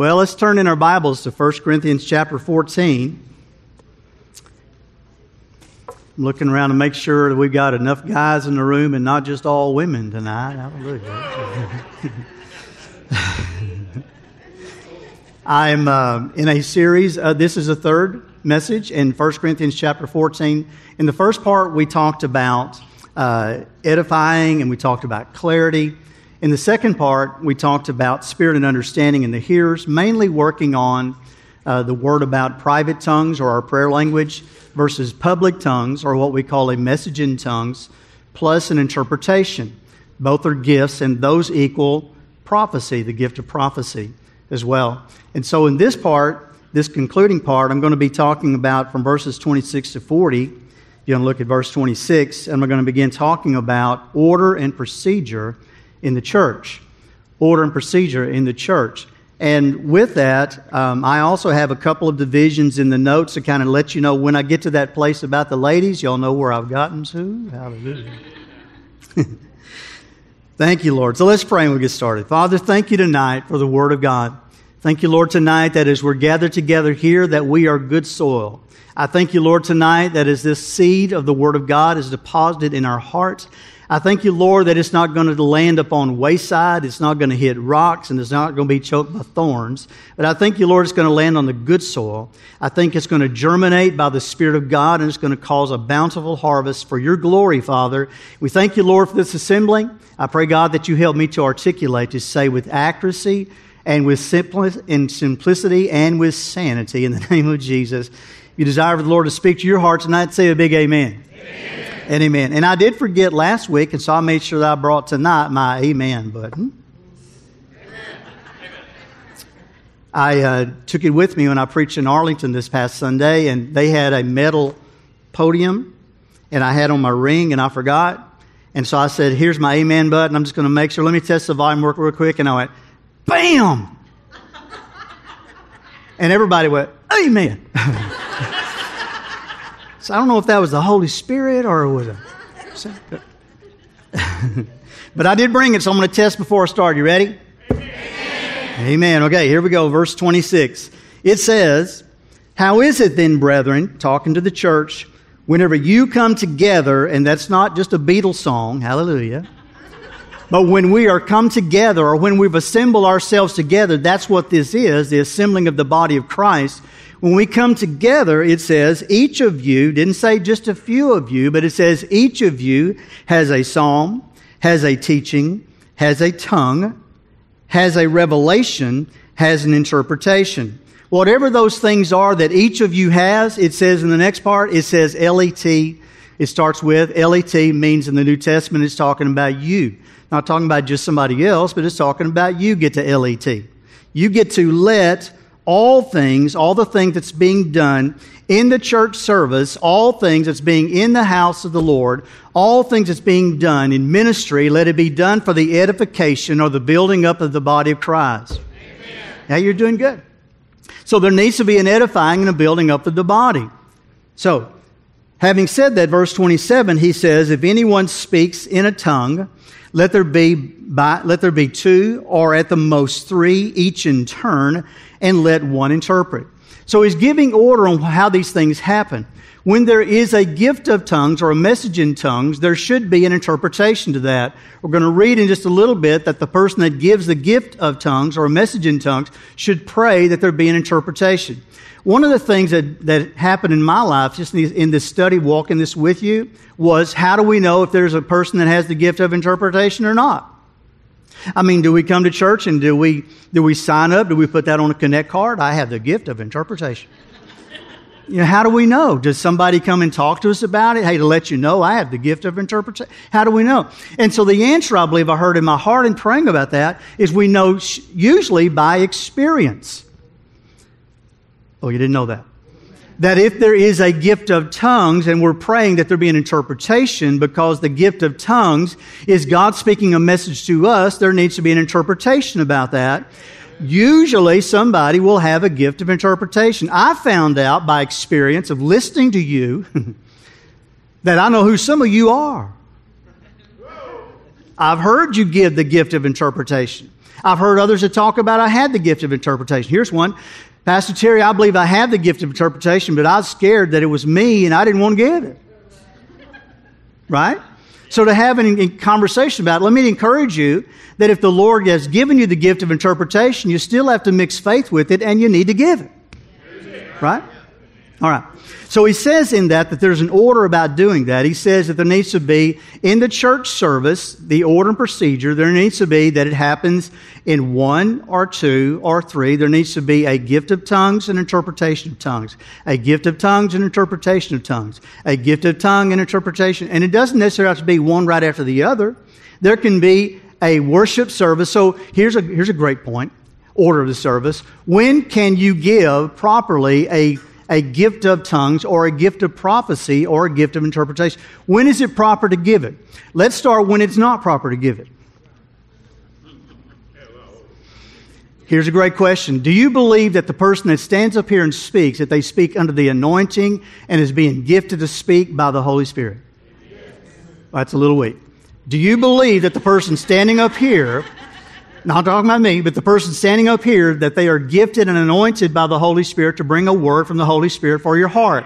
Well, let's turn in our Bibles to 1 Corinthians chapter 14. I'm looking around to make sure that we've got enough guys in the room and not just all women tonight. Hallelujah. I'm uh, in a series. Uh, this is the third message in 1 Corinthians chapter 14. In the first part, we talked about uh, edifying and we talked about clarity. In the second part, we talked about spirit and understanding in the hearers, mainly working on uh, the word about private tongues or our prayer language versus public tongues or what we call a message in tongues, plus an interpretation. Both are gifts, and those equal prophecy, the gift of prophecy as well. And so in this part, this concluding part, I'm going to be talking about from verses 26 to 40. You're going to look at verse 26, and we're going to begin talking about order and procedure in the church. Order and procedure in the church. And with that, um, I also have a couple of divisions in the notes to kind of let you know when I get to that place about the ladies, y'all know where I've gotten to. Hallelujah. thank you, Lord. So let's pray and we'll get started. Father, thank you tonight for the Word of God. Thank you, Lord, tonight that as we're gathered together here, that we are good soil. I thank you, Lord, tonight that as this seed of the Word of God is deposited in our hearts, I thank you, Lord, that it's not going to land upon wayside. It's not going to hit rocks and it's not going to be choked by thorns. But I thank you, Lord, it's going to land on the good soil. I think it's going to germinate by the Spirit of God and it's going to cause a bountiful harvest for your glory, Father. We thank you, Lord, for this assembly. I pray, God, that you help me to articulate, to say with accuracy and with simplicity and with sanity in the name of Jesus. If you desire for the Lord to speak to your heart tonight, say a big amen. amen. And amen. And I did forget last week, and so I made sure that I brought tonight my amen button. I uh, took it with me when I preached in Arlington this past Sunday, and they had a metal podium, and I had on my ring, and I forgot. And so I said, Here's my amen button. I'm just going to make sure. Let me test the volume work real quick. And I went, Bam! and everybody went, Amen. So I don't know if that was the Holy Spirit or it was it. but I did bring it, so I'm going to test before I start. You ready? Amen. Amen. Okay, here we go. Verse 26. It says, How is it then, brethren, talking to the church, whenever you come together, and that's not just a Beatles song, hallelujah. But when we are come together, or when we've assembled ourselves together, that's what this is, the assembling of the body of Christ. When we come together, it says, each of you, didn't say just a few of you, but it says each of you has a psalm, has a teaching, has a tongue, has a revelation, has an interpretation. Whatever those things are that each of you has, it says in the next part, it says LET. It starts with LET means in the New Testament it's talking about you. Not talking about just somebody else, but it's talking about you get to LET. You get to let all things, all the things that's being done in the church service, all things that's being in the house of the Lord, all things that's being done in ministry, let it be done for the edification or the building up of the body of Christ. Amen. Now you're doing good. So there needs to be an edifying and a building up of the body. So, having said that, verse 27, he says, If anyone speaks in a tongue, let there be by, let there be two or at the most three, each in turn, and let one interpret. So he's giving order on how these things happen. When there is a gift of tongues or a message in tongues, there should be an interpretation to that. We're going to read in just a little bit that the person that gives the gift of tongues or a message in tongues should pray that there be an interpretation. One of the things that, that happened in my life, just in this study, walking this with you, was how do we know if there's a person that has the gift of interpretation or not? I mean, do we come to church and do we, do we sign up? Do we put that on a connect card? I have the gift of interpretation. You know, how do we know? Does somebody come and talk to us about it? Hey, to let you know, I have the gift of interpretation. How do we know? And so the answer I believe I heard in my heart in praying about that is we know usually by experience. Oh, you didn't know that? That if there is a gift of tongues, and we're praying that there be an interpretation because the gift of tongues is God speaking a message to us, there needs to be an interpretation about that. Usually somebody will have a gift of interpretation. I found out by experience of listening to you that I know who some of you are. I've heard you give the gift of interpretation. I've heard others that talk about I had the gift of interpretation. Here's one. Pastor Terry, I believe I have the gift of interpretation, but I was scared that it was me and I didn't want to give it. Right? So to have a conversation about it, let me encourage you that if the Lord has given you the gift of interpretation, you still have to mix faith with it and you need to give it. Right? All right. So he says in that that there's an order about doing that. He says that there needs to be in the church service, the order and procedure, there needs to be that it happens in one or two or three. There needs to be a gift of tongues and interpretation of tongues. A gift of tongues and interpretation of tongues. A gift of tongue and interpretation. And it doesn't necessarily have to be one right after the other. There can be a worship service. So here's a, here's a great point. Order of the service. When can you give properly a a gift of tongues or a gift of prophecy or a gift of interpretation. When is it proper to give it? Let's start when it's not proper to give it. Here's a great question. Do you believe that the person that stands up here and speaks, that they speak under the anointing and is being gifted to speak by the Holy Spirit? That's a little weak. Do you believe that the person standing up here not talking about me, but the person standing up here, that they are gifted and anointed by the Holy Spirit to bring a word from the Holy Spirit for your heart.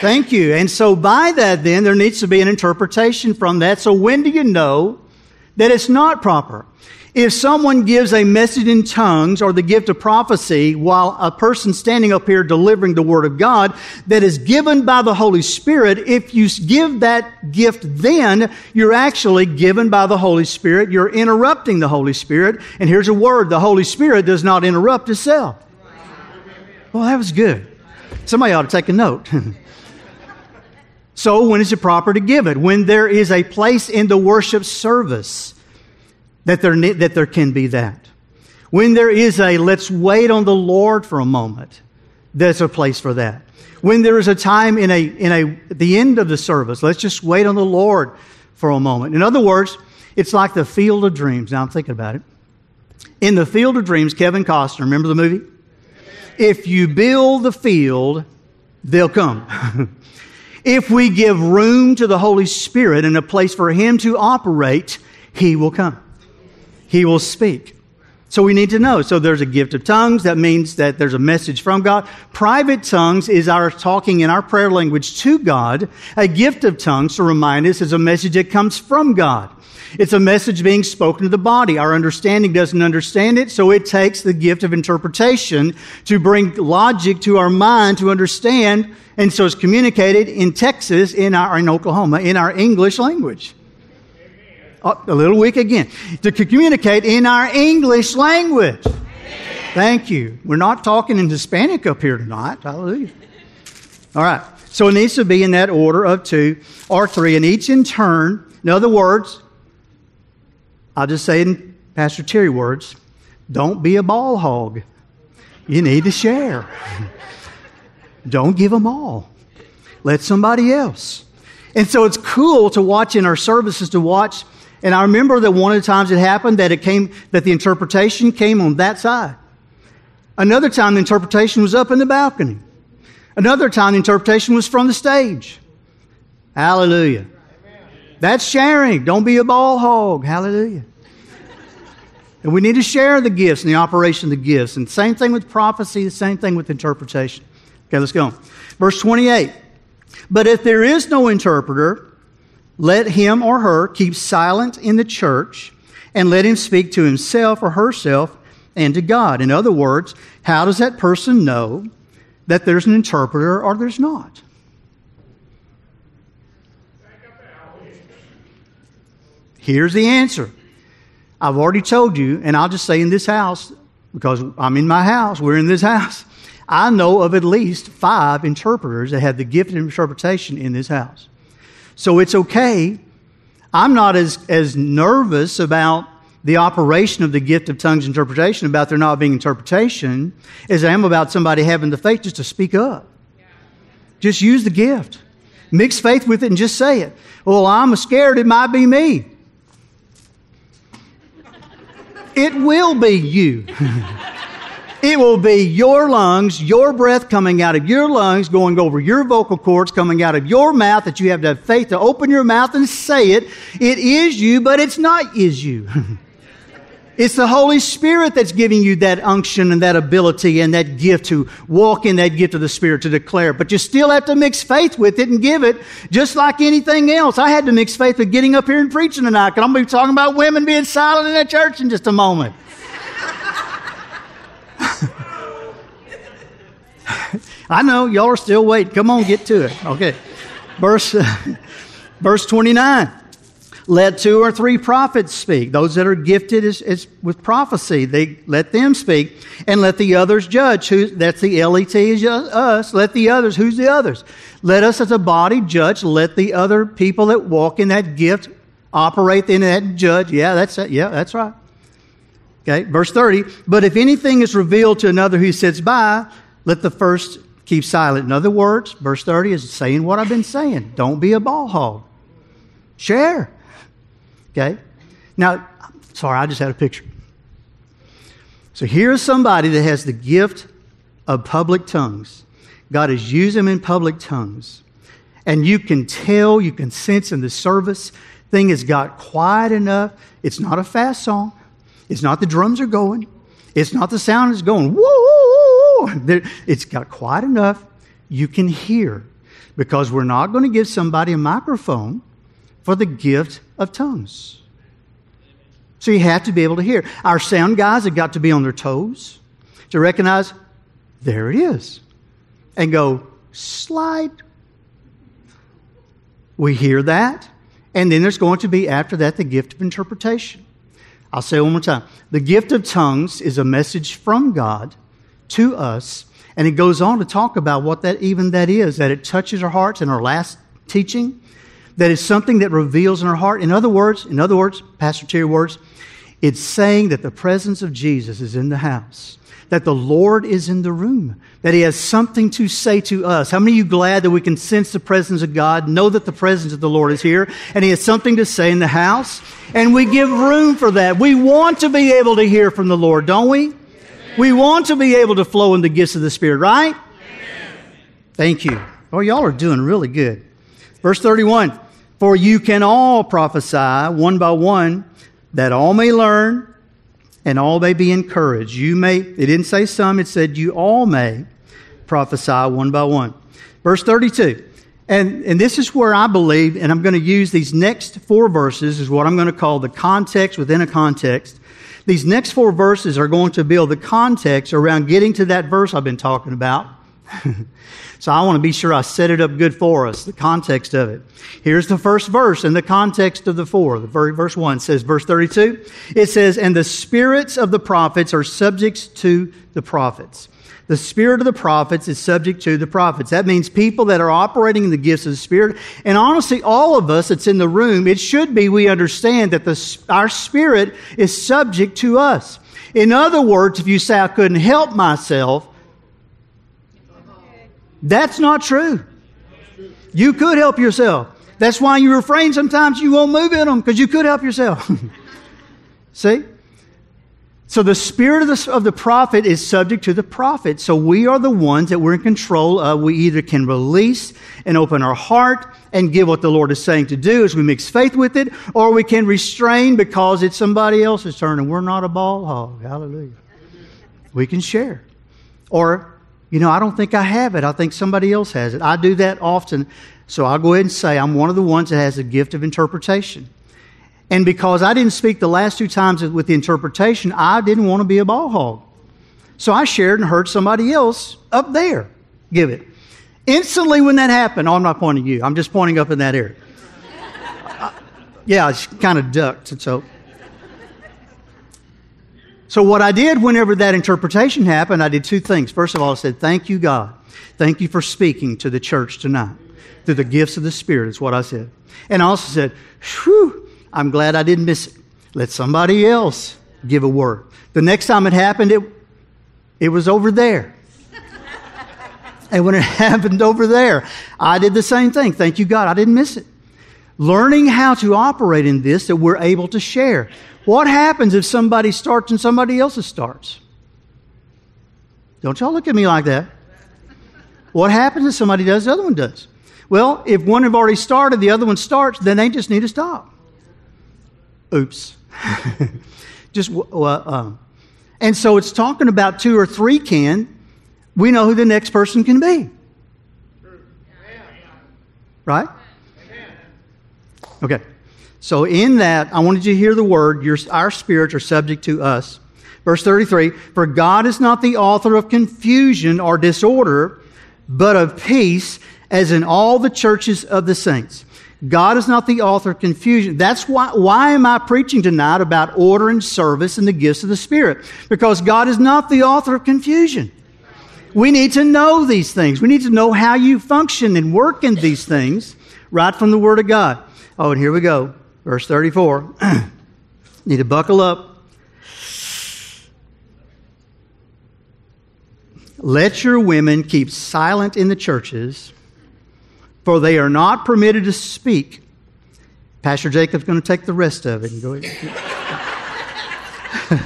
Thank you. And so by that then, there needs to be an interpretation from that. So when do you know that it's not proper? If someone gives a message in tongues or the gift of prophecy while a person standing up here delivering the Word of God that is given by the Holy Spirit, if you give that gift then, you're actually given by the Holy Spirit. You're interrupting the Holy Spirit. And here's a word the Holy Spirit does not interrupt itself. Well, that was good. Somebody ought to take a note. so, when is it proper to give it? When there is a place in the worship service that there, that there can be that. When there is a let's wait on the Lord for a moment, there's a place for that. When there is a time in a, in a, the end of the service, let's just wait on the Lord for a moment. In other words, it's like the field of dreams. Now I'm thinking about it. In the field of dreams, Kevin Costner, remember the movie? If you build the field, they'll come. if we give room to the Holy Spirit and a place for Him to operate, He will come. He will speak. So we need to know. So there's a gift of tongues. That means that there's a message from God. Private tongues is our talking in our prayer language to God. A gift of tongues, to remind us, is a message that comes from God. It's a message being spoken to the body. Our understanding doesn't understand it, so it takes the gift of interpretation to bring logic to our mind to understand. And so it's communicated in Texas, in our, in Oklahoma, in our English language. Oh, a little weak again. To communicate in our English language. Thank you. We're not talking in Hispanic up here tonight. Hallelujah. All right. So it needs to be in that order of two or three, and each in turn. In other words, I'll just say in Pastor Terry words don't be a ball hog. You need to share. don't give them all. Let somebody else. And so it's cool to watch in our services to watch and I remember that one of the times it happened that it came, that the interpretation came on that side. Another time the interpretation was up in the balcony. Another time the interpretation was from the stage. Hallelujah. That's sharing. Don't be a ball hog. Hallelujah. And we need to share the gifts and the operation of the gifts. And same thing with prophecy, the same thing with interpretation. Okay, let's go. On. Verse 28. But if there is no interpreter, let him or her keep silent in the church and let him speak to himself or herself and to God. In other words, how does that person know that there's an interpreter or there's not? Here's the answer. I've already told you, and I'll just say in this house, because I'm in my house, we're in this house. I know of at least five interpreters that have the gift of interpretation in this house. So it's okay. I'm not as, as nervous about the operation of the gift of tongues interpretation, about there not being interpretation, as I am about somebody having the faith just to speak up. Just use the gift. Mix faith with it and just say it. Well, I'm scared it might be me. it will be you. It will be your lungs, your breath coming out of your lungs, going over your vocal cords, coming out of your mouth that you have to have faith to open your mouth and say it. It is you, but it's not is you. It's the Holy Spirit that's giving you that unction and that ability and that gift to walk in that gift of the Spirit to declare. But you still have to mix faith with it and give it just like anything else. I had to mix faith with getting up here and preaching tonight because I'm going to be talking about women being silent in a church in just a moment. I know y'all are still waiting. Come on, get to it. Okay. Verse, verse 29. Let two or three prophets speak. Those that are gifted is, is with prophecy, they let them speak, and let the others judge. Who, that's the LET is us. Let the others. Who's the others? Let us as a body judge. Let the other people that walk in that gift operate in that judge. Yeah, that's it. Yeah, that's right. Okay, verse 30. But if anything is revealed to another who sits by, let the first keep silent. In other words, verse 30 is saying what I've been saying. Don't be a ball hog. Share. Okay? Now, sorry, I just had a picture. So here's somebody that has the gift of public tongues. God has used them in public tongues. And you can tell, you can sense in the service, thing has got quiet enough. It's not a fast song. It's not the drums are going. It's not the sound is going, woo, It's got quiet enough you can hear. Because we're not going to give somebody a microphone for the gift of tongues. So you have to be able to hear. Our sound guys have got to be on their toes to recognize there it is and go slide. We hear that. And then there's going to be, after that, the gift of interpretation. I'll say one more time. The gift of tongues is a message from God to us, and it goes on to talk about what that even that is, that it touches our hearts in our last teaching that is something that reveals in our heart. In other words, in other words, Pastor Terry words, it's saying that the presence of Jesus is in the house, that the Lord is in the room, that He has something to say to us. How many of you glad that we can sense the presence of God, know that the presence of the Lord is here, and He has something to say in the house? And we give room for that. We want to be able to hear from the Lord, don't we? We want to be able to flow in the gifts of the Spirit, right? Thank you. Oh, y'all are doing really good. Verse 31 for you can all prophesy one by one, that all may learn and all may be encouraged. You may, it didn't say some, it said you all may prophesy one by one. Verse 32. And, and this is where I believe, and I'm going to use these next four verses, is what I'm going to call the context within a context. These next four verses are going to build the context around getting to that verse I've been talking about. So I want to be sure I set it up good for us, the context of it. Here's the first verse in the context of the four. The very verse 1 says, verse 32, it says, And the spirits of the prophets are subjects to the prophets. The spirit of the prophets is subject to the prophets. That means people that are operating in the gifts of the Spirit. And honestly, all of us that's in the room, it should be we understand that the, our spirit is subject to us. In other words, if you say, I couldn't help myself, that's not true. You could help yourself. That's why you refrain sometimes, you won't move in them because you could help yourself. See? So the spirit of the, of the prophet is subject to the prophet. So we are the ones that we're in control of. We either can release and open our heart and give what the Lord is saying to do as we mix faith with it, or we can restrain because it's somebody else's turn and we're not a ball hog. Hallelujah. We can share. Or you know, I don't think I have it. I think somebody else has it. I do that often. So I'll go ahead and say I'm one of the ones that has a gift of interpretation. And because I didn't speak the last two times with the interpretation, I didn't want to be a ball hog. So I shared and heard somebody else up there give it. Instantly, when that happened, oh, I'm not pointing you, I'm just pointing up in that area. Uh, yeah, I kind of ducked. And so so, what I did whenever that interpretation happened, I did two things. First of all, I said, Thank you, God. Thank you for speaking to the church tonight through the gifts of the Spirit, is what I said. And I also said, Whew, I'm glad I didn't miss it. Let somebody else give a word. The next time it happened, it, it was over there. and when it happened over there, I did the same thing. Thank you, God. I didn't miss it. Learning how to operate in this that we're able to share. What happens if somebody starts and somebody else starts? Don't y'all look at me like that. What happens if somebody does, the other one does? Well, if one have already started, the other one starts, then they just need to stop. Oops. just, uh, uh, and so it's talking about two or three can. We know who the next person can be. Right? Okay. So in that, I wanted you to hear the word, your, our spirits are subject to us. Verse 33 For God is not the author of confusion or disorder, but of peace, as in all the churches of the saints. God is not the author of confusion. That's why, why am I preaching tonight about order and service and the gifts of the Spirit? Because God is not the author of confusion. We need to know these things. We need to know how you function and work in these things right from the Word of God. Oh, and here we go. Verse 34. need to buckle up. Let your women keep silent in the churches, for they are not permitted to speak. Pastor Jacob's going to take the rest of it and go.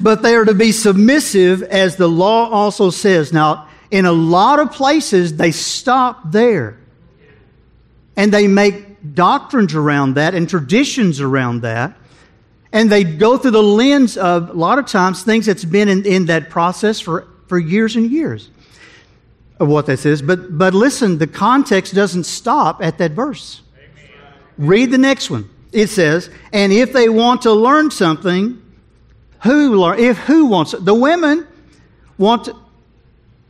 but they are to be submissive, as the law also says. Now, in a lot of places, they stop there. And they make doctrines around that and traditions around that. And they go through the lens of, a lot of times, things that's been in, in that process for for years and years of what this is. But, but listen, the context doesn't stop at that verse. Amen. Read the next one. It says, and if they want to learn something, who learn? If who wants it? The women want to,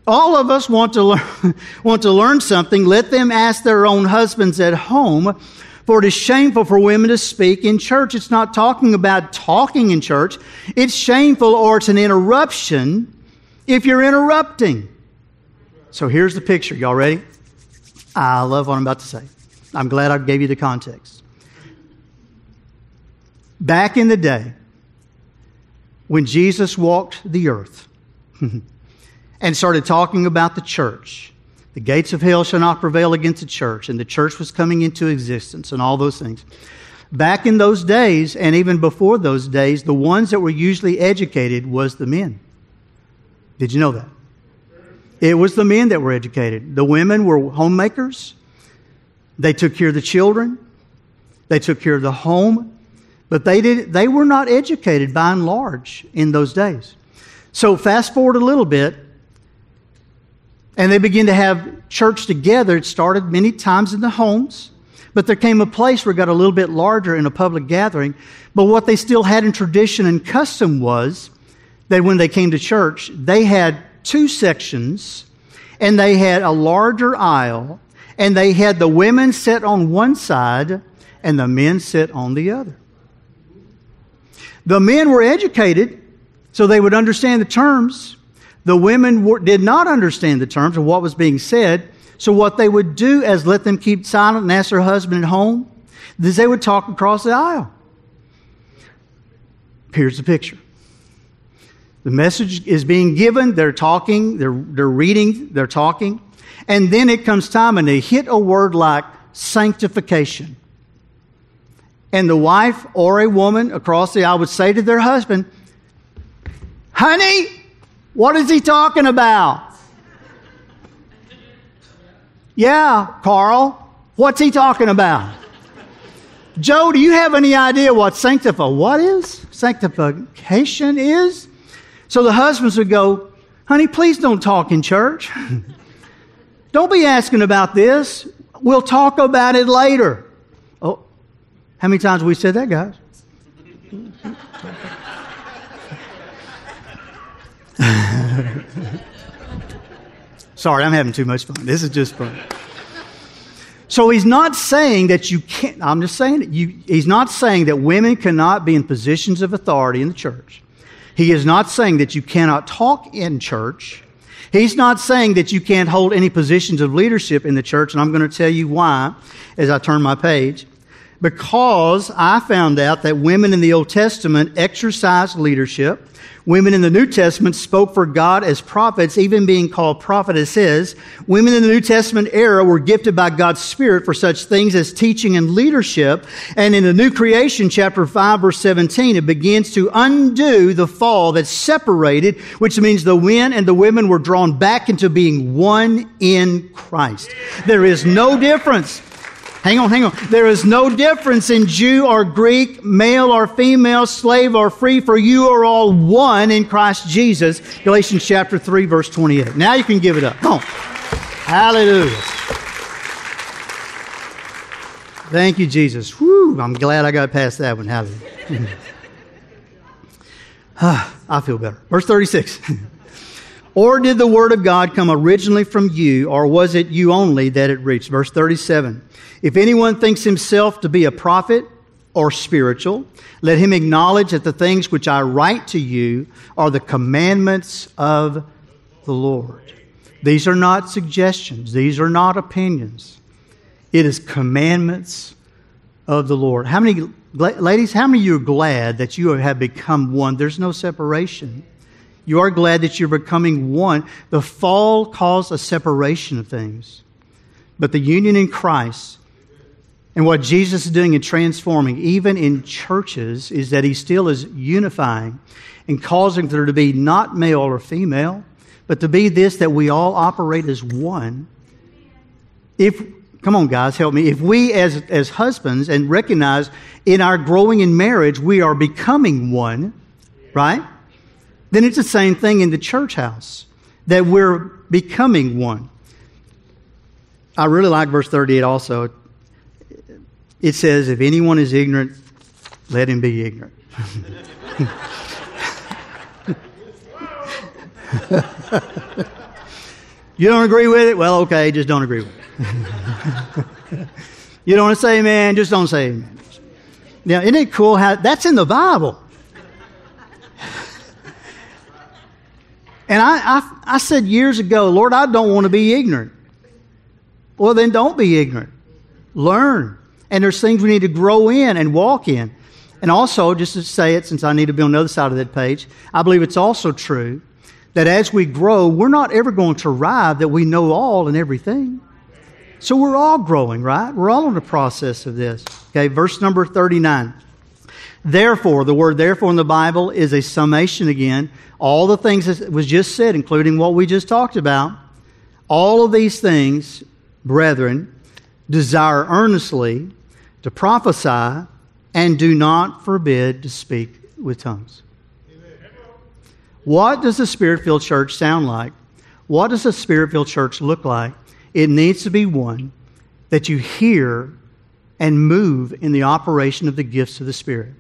all of us want to learn, want to learn something. Let them ask their own husbands at home. For it is shameful for women to speak in church. It's not talking about talking in church. It's shameful or it's an interruption if you're interrupting. So here's the picture. Y'all ready? I love what I'm about to say. I'm glad I gave you the context. Back in the day, when Jesus walked the earth and started talking about the church, the gates of hell shall not prevail against the church, and the church was coming into existence and all those things. Back in those days, and even before those days, the ones that were usually educated was the men. Did you know that? It was the men that were educated. The women were homemakers. They took care of the children. They took care of the home. But they, did, they were not educated by and large in those days. So fast forward a little bit, and they begin to have church together. It started many times in the homes, but there came a place where it got a little bit larger in a public gathering. But what they still had in tradition and custom was that when they came to church, they had two sections and they had a larger aisle and they had the women sit on one side and the men sit on the other. The men were educated so they would understand the terms. The women were, did not understand the terms of what was being said. So what they would do is let them keep silent and ask their husband at home. They would talk across the aisle. Here's the picture. The message is being given, they're talking, they're, they're reading, they're talking. And then it comes time and they hit a word like sanctification. And the wife or a woman across the aisle would say to their husband, Honey, what is he talking about? yeah, Carl, what's he talking about? Joe, do you have any idea what sanctify what is? Sanctification is? So the husbands would go, Honey, please don't talk in church. don't be asking about this. We'll talk about it later. Oh, how many times we said that, guys? Sorry, I'm having too much fun. This is just fun. So he's not saying that you can't, I'm just saying that you, he's not saying that women cannot be in positions of authority in the church. He is not saying that you cannot talk in church. He's not saying that you can't hold any positions of leadership in the church, and I'm going to tell you why as I turn my page. Because I found out that women in the Old Testament exercised leadership. Women in the New Testament spoke for God as prophets, even being called prophetesses. Women in the New Testament era were gifted by God's Spirit for such things as teaching and leadership. And in the New Creation, chapter 5, verse 17, it begins to undo the fall that separated, which means the men and the women were drawn back into being one in Christ. There is no difference Hang on, hang on. There is no difference in Jew or Greek, male or female, slave or free, for you are all one in Christ Jesus. Galatians chapter 3, verse 28. Now you can give it up. Come on. Hallelujah. Thank you, Jesus. I'm glad I got past that one. Hallelujah. Ah, I feel better. Verse 36. or did the word of God come originally from you, or was it you only that it reached? Verse 37. If anyone thinks himself to be a prophet or spiritual, let him acknowledge that the things which I write to you are the commandments of the Lord. These are not suggestions, these are not opinions. It is commandments of the Lord. How many, ladies, how many of you are glad that you have become one? There's no separation. You are glad that you're becoming one. The fall caused a separation of things. But the union in Christ and what Jesus is doing and transforming, even in churches, is that he still is unifying and causing there to be not male or female, but to be this that we all operate as one. If, come on, guys, help me. If we as, as husbands and recognize in our growing in marriage, we are becoming one, right? Then it's the same thing in the church house, that we're becoming one. I really like verse 38 also it says, if anyone is ignorant, let him be ignorant. you don't agree with it? Well, okay, just don't agree with it. you don't want to say amen? Just don't say amen. Now, isn't it cool how that's in the Bible? And I, I, I said years ago, Lord, I don't want to be ignorant. Well, then don't be ignorant. Learn. And there's things we need to grow in and walk in. And also, just to say it, since I need to be on the other side of that page, I believe it's also true that as we grow, we're not ever going to arrive that we know all and everything. So we're all growing, right? We're all in the process of this. Okay, verse number 39. Therefore, the word therefore in the Bible is a summation again. All the things that was just said, including what we just talked about, all of these things, brethren, desire earnestly to prophesy, and do not forbid to speak with tongues. What does a spirit filled church sound like? What does a spirit filled church look like? It needs to be one that you hear and move in the operation of the gifts of the Spirit.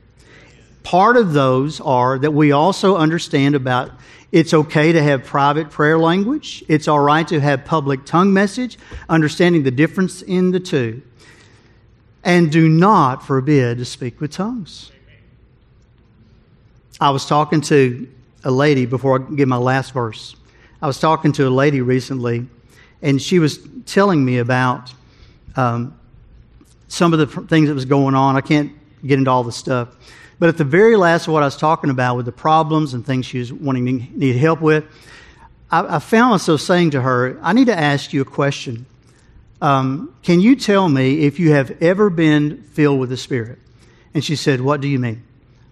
Part of those are that we also understand about it's okay to have private prayer language. It's all right to have public tongue message, understanding the difference in the two and do not forbid to speak with tongues. I was talking to a lady before I give my last verse. I was talking to a lady recently, and she was telling me about um, some of the things that was going on. I can't get into all the stuff. But at the very last of what I was talking about with the problems and things she was wanting to need help with, I, I found myself saying to her, I need to ask you a question. Um, can you tell me if you have ever been filled with the Spirit? And she said, What do you mean?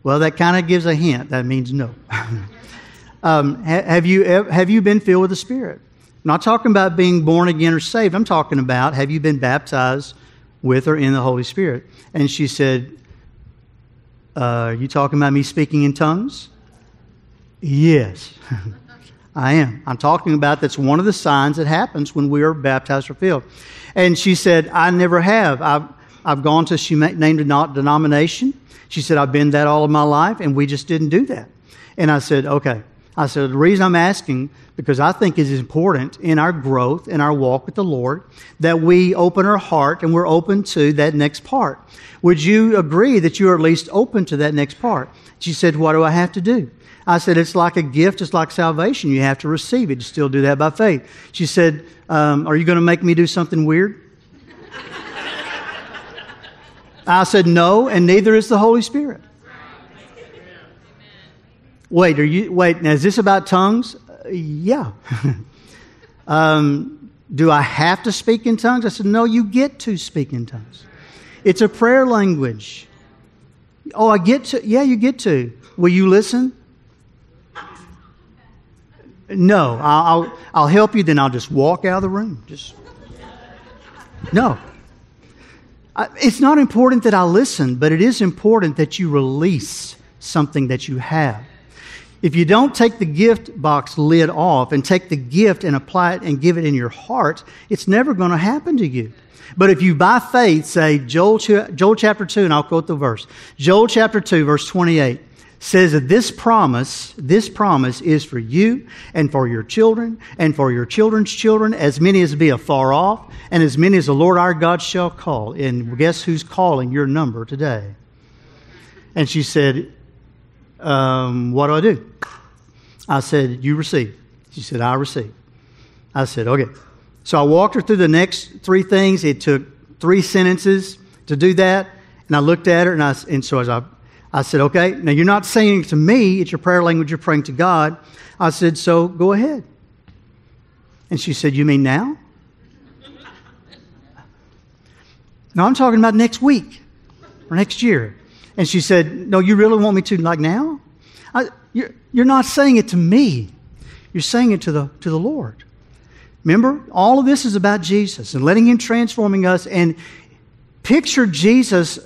Well, that kind of gives a hint. That means no. um, ha- have, you, have you been filled with the Spirit? I'm not talking about being born again or saved. I'm talking about have you been baptized with or in the Holy Spirit? And she said, uh, Are you talking about me speaking in tongues? Yes. I am. I'm talking about that's one of the signs that happens when we are baptized or filled. And she said, I never have. I've, I've gone to, she named a denomination. She said, I've been that all of my life, and we just didn't do that. And I said, okay. I said, the reason I'm asking, because I think it is important in our growth, in our walk with the Lord, that we open our heart and we're open to that next part. Would you agree that you're at least open to that next part? She said, What do I have to do? I said, It's like a gift, it's like salvation. You have to receive it. You still do that by faith. She said, um, Are you going to make me do something weird? I said, No, and neither is the Holy Spirit. Wait, are you wait, now is this about tongues? Uh, yeah. um, do I have to speak in tongues? I said, No, you get to speak in tongues. It's a prayer language. Oh, I get to. Yeah, you get to. Will you listen? No, I'll, I'll, help you, then I'll just walk out of the room. Just. No. It's not important that I listen, but it is important that you release something that you have. If you don't take the gift box lid off and take the gift and apply it and give it in your heart, it's never going to happen to you. But if you by faith say Joel, Joel chapter 2, and I'll quote the verse Joel chapter 2, verse 28 says that this promise, this promise is for you and for your children and for your children's children, as many as be afar off, and as many as the Lord our God shall call. And guess who's calling your number today? And she said, um, What do I do? I said, You receive. She said, I receive. I said, Okay. So I walked her through the next three things. It took three sentences to do that. And I looked at her, and, I, and so as I, I said, Okay, now you're not saying to me, it's your prayer language, you're praying to God. I said, So go ahead. And she said, You mean now? no, I'm talking about next week or next year. And she said, No, you really want me to, like now? I, you're, you're not saying it to me, you're saying it to the, to the Lord. Remember, all of this is about Jesus and letting Him transforming us. And picture Jesus,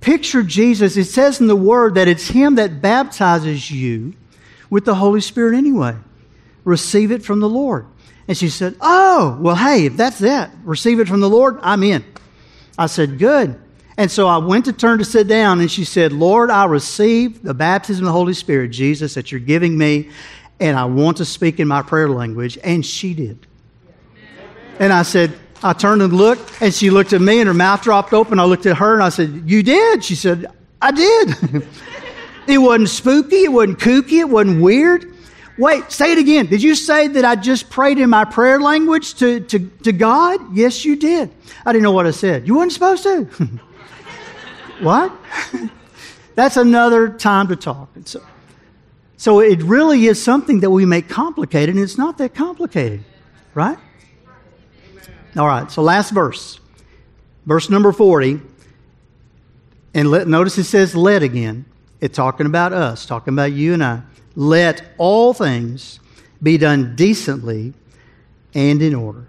picture Jesus. It says in the Word that it's Him that baptizes you with the Holy Spirit anyway. Receive it from the Lord. And she said, Oh, well, hey, if that's that, receive it from the Lord, I'm in. I said, Good. And so I went to turn to sit down, and she said, Lord, I receive the baptism of the Holy Spirit, Jesus, that you're giving me, and I want to speak in my prayer language. And she did. And I said, I turned and looked, and she looked at me, and her mouth dropped open. I looked at her, and I said, You did? She said, I did. it wasn't spooky, it wasn't kooky, it wasn't weird. Wait, say it again. Did you say that I just prayed in my prayer language to, to, to God? Yes, you did. I didn't know what I said. You weren't supposed to. what? That's another time to talk. And So, so it really is something that we make complicated, and it's not that complicated, right? All right, so last verse. Verse number 40. And let, notice it says let again. It's talking about us, talking about you and I. Let all things be done decently and in order.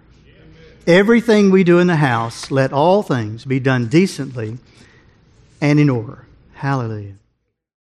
Everything we do in the house, let all things be done decently and in order. Hallelujah.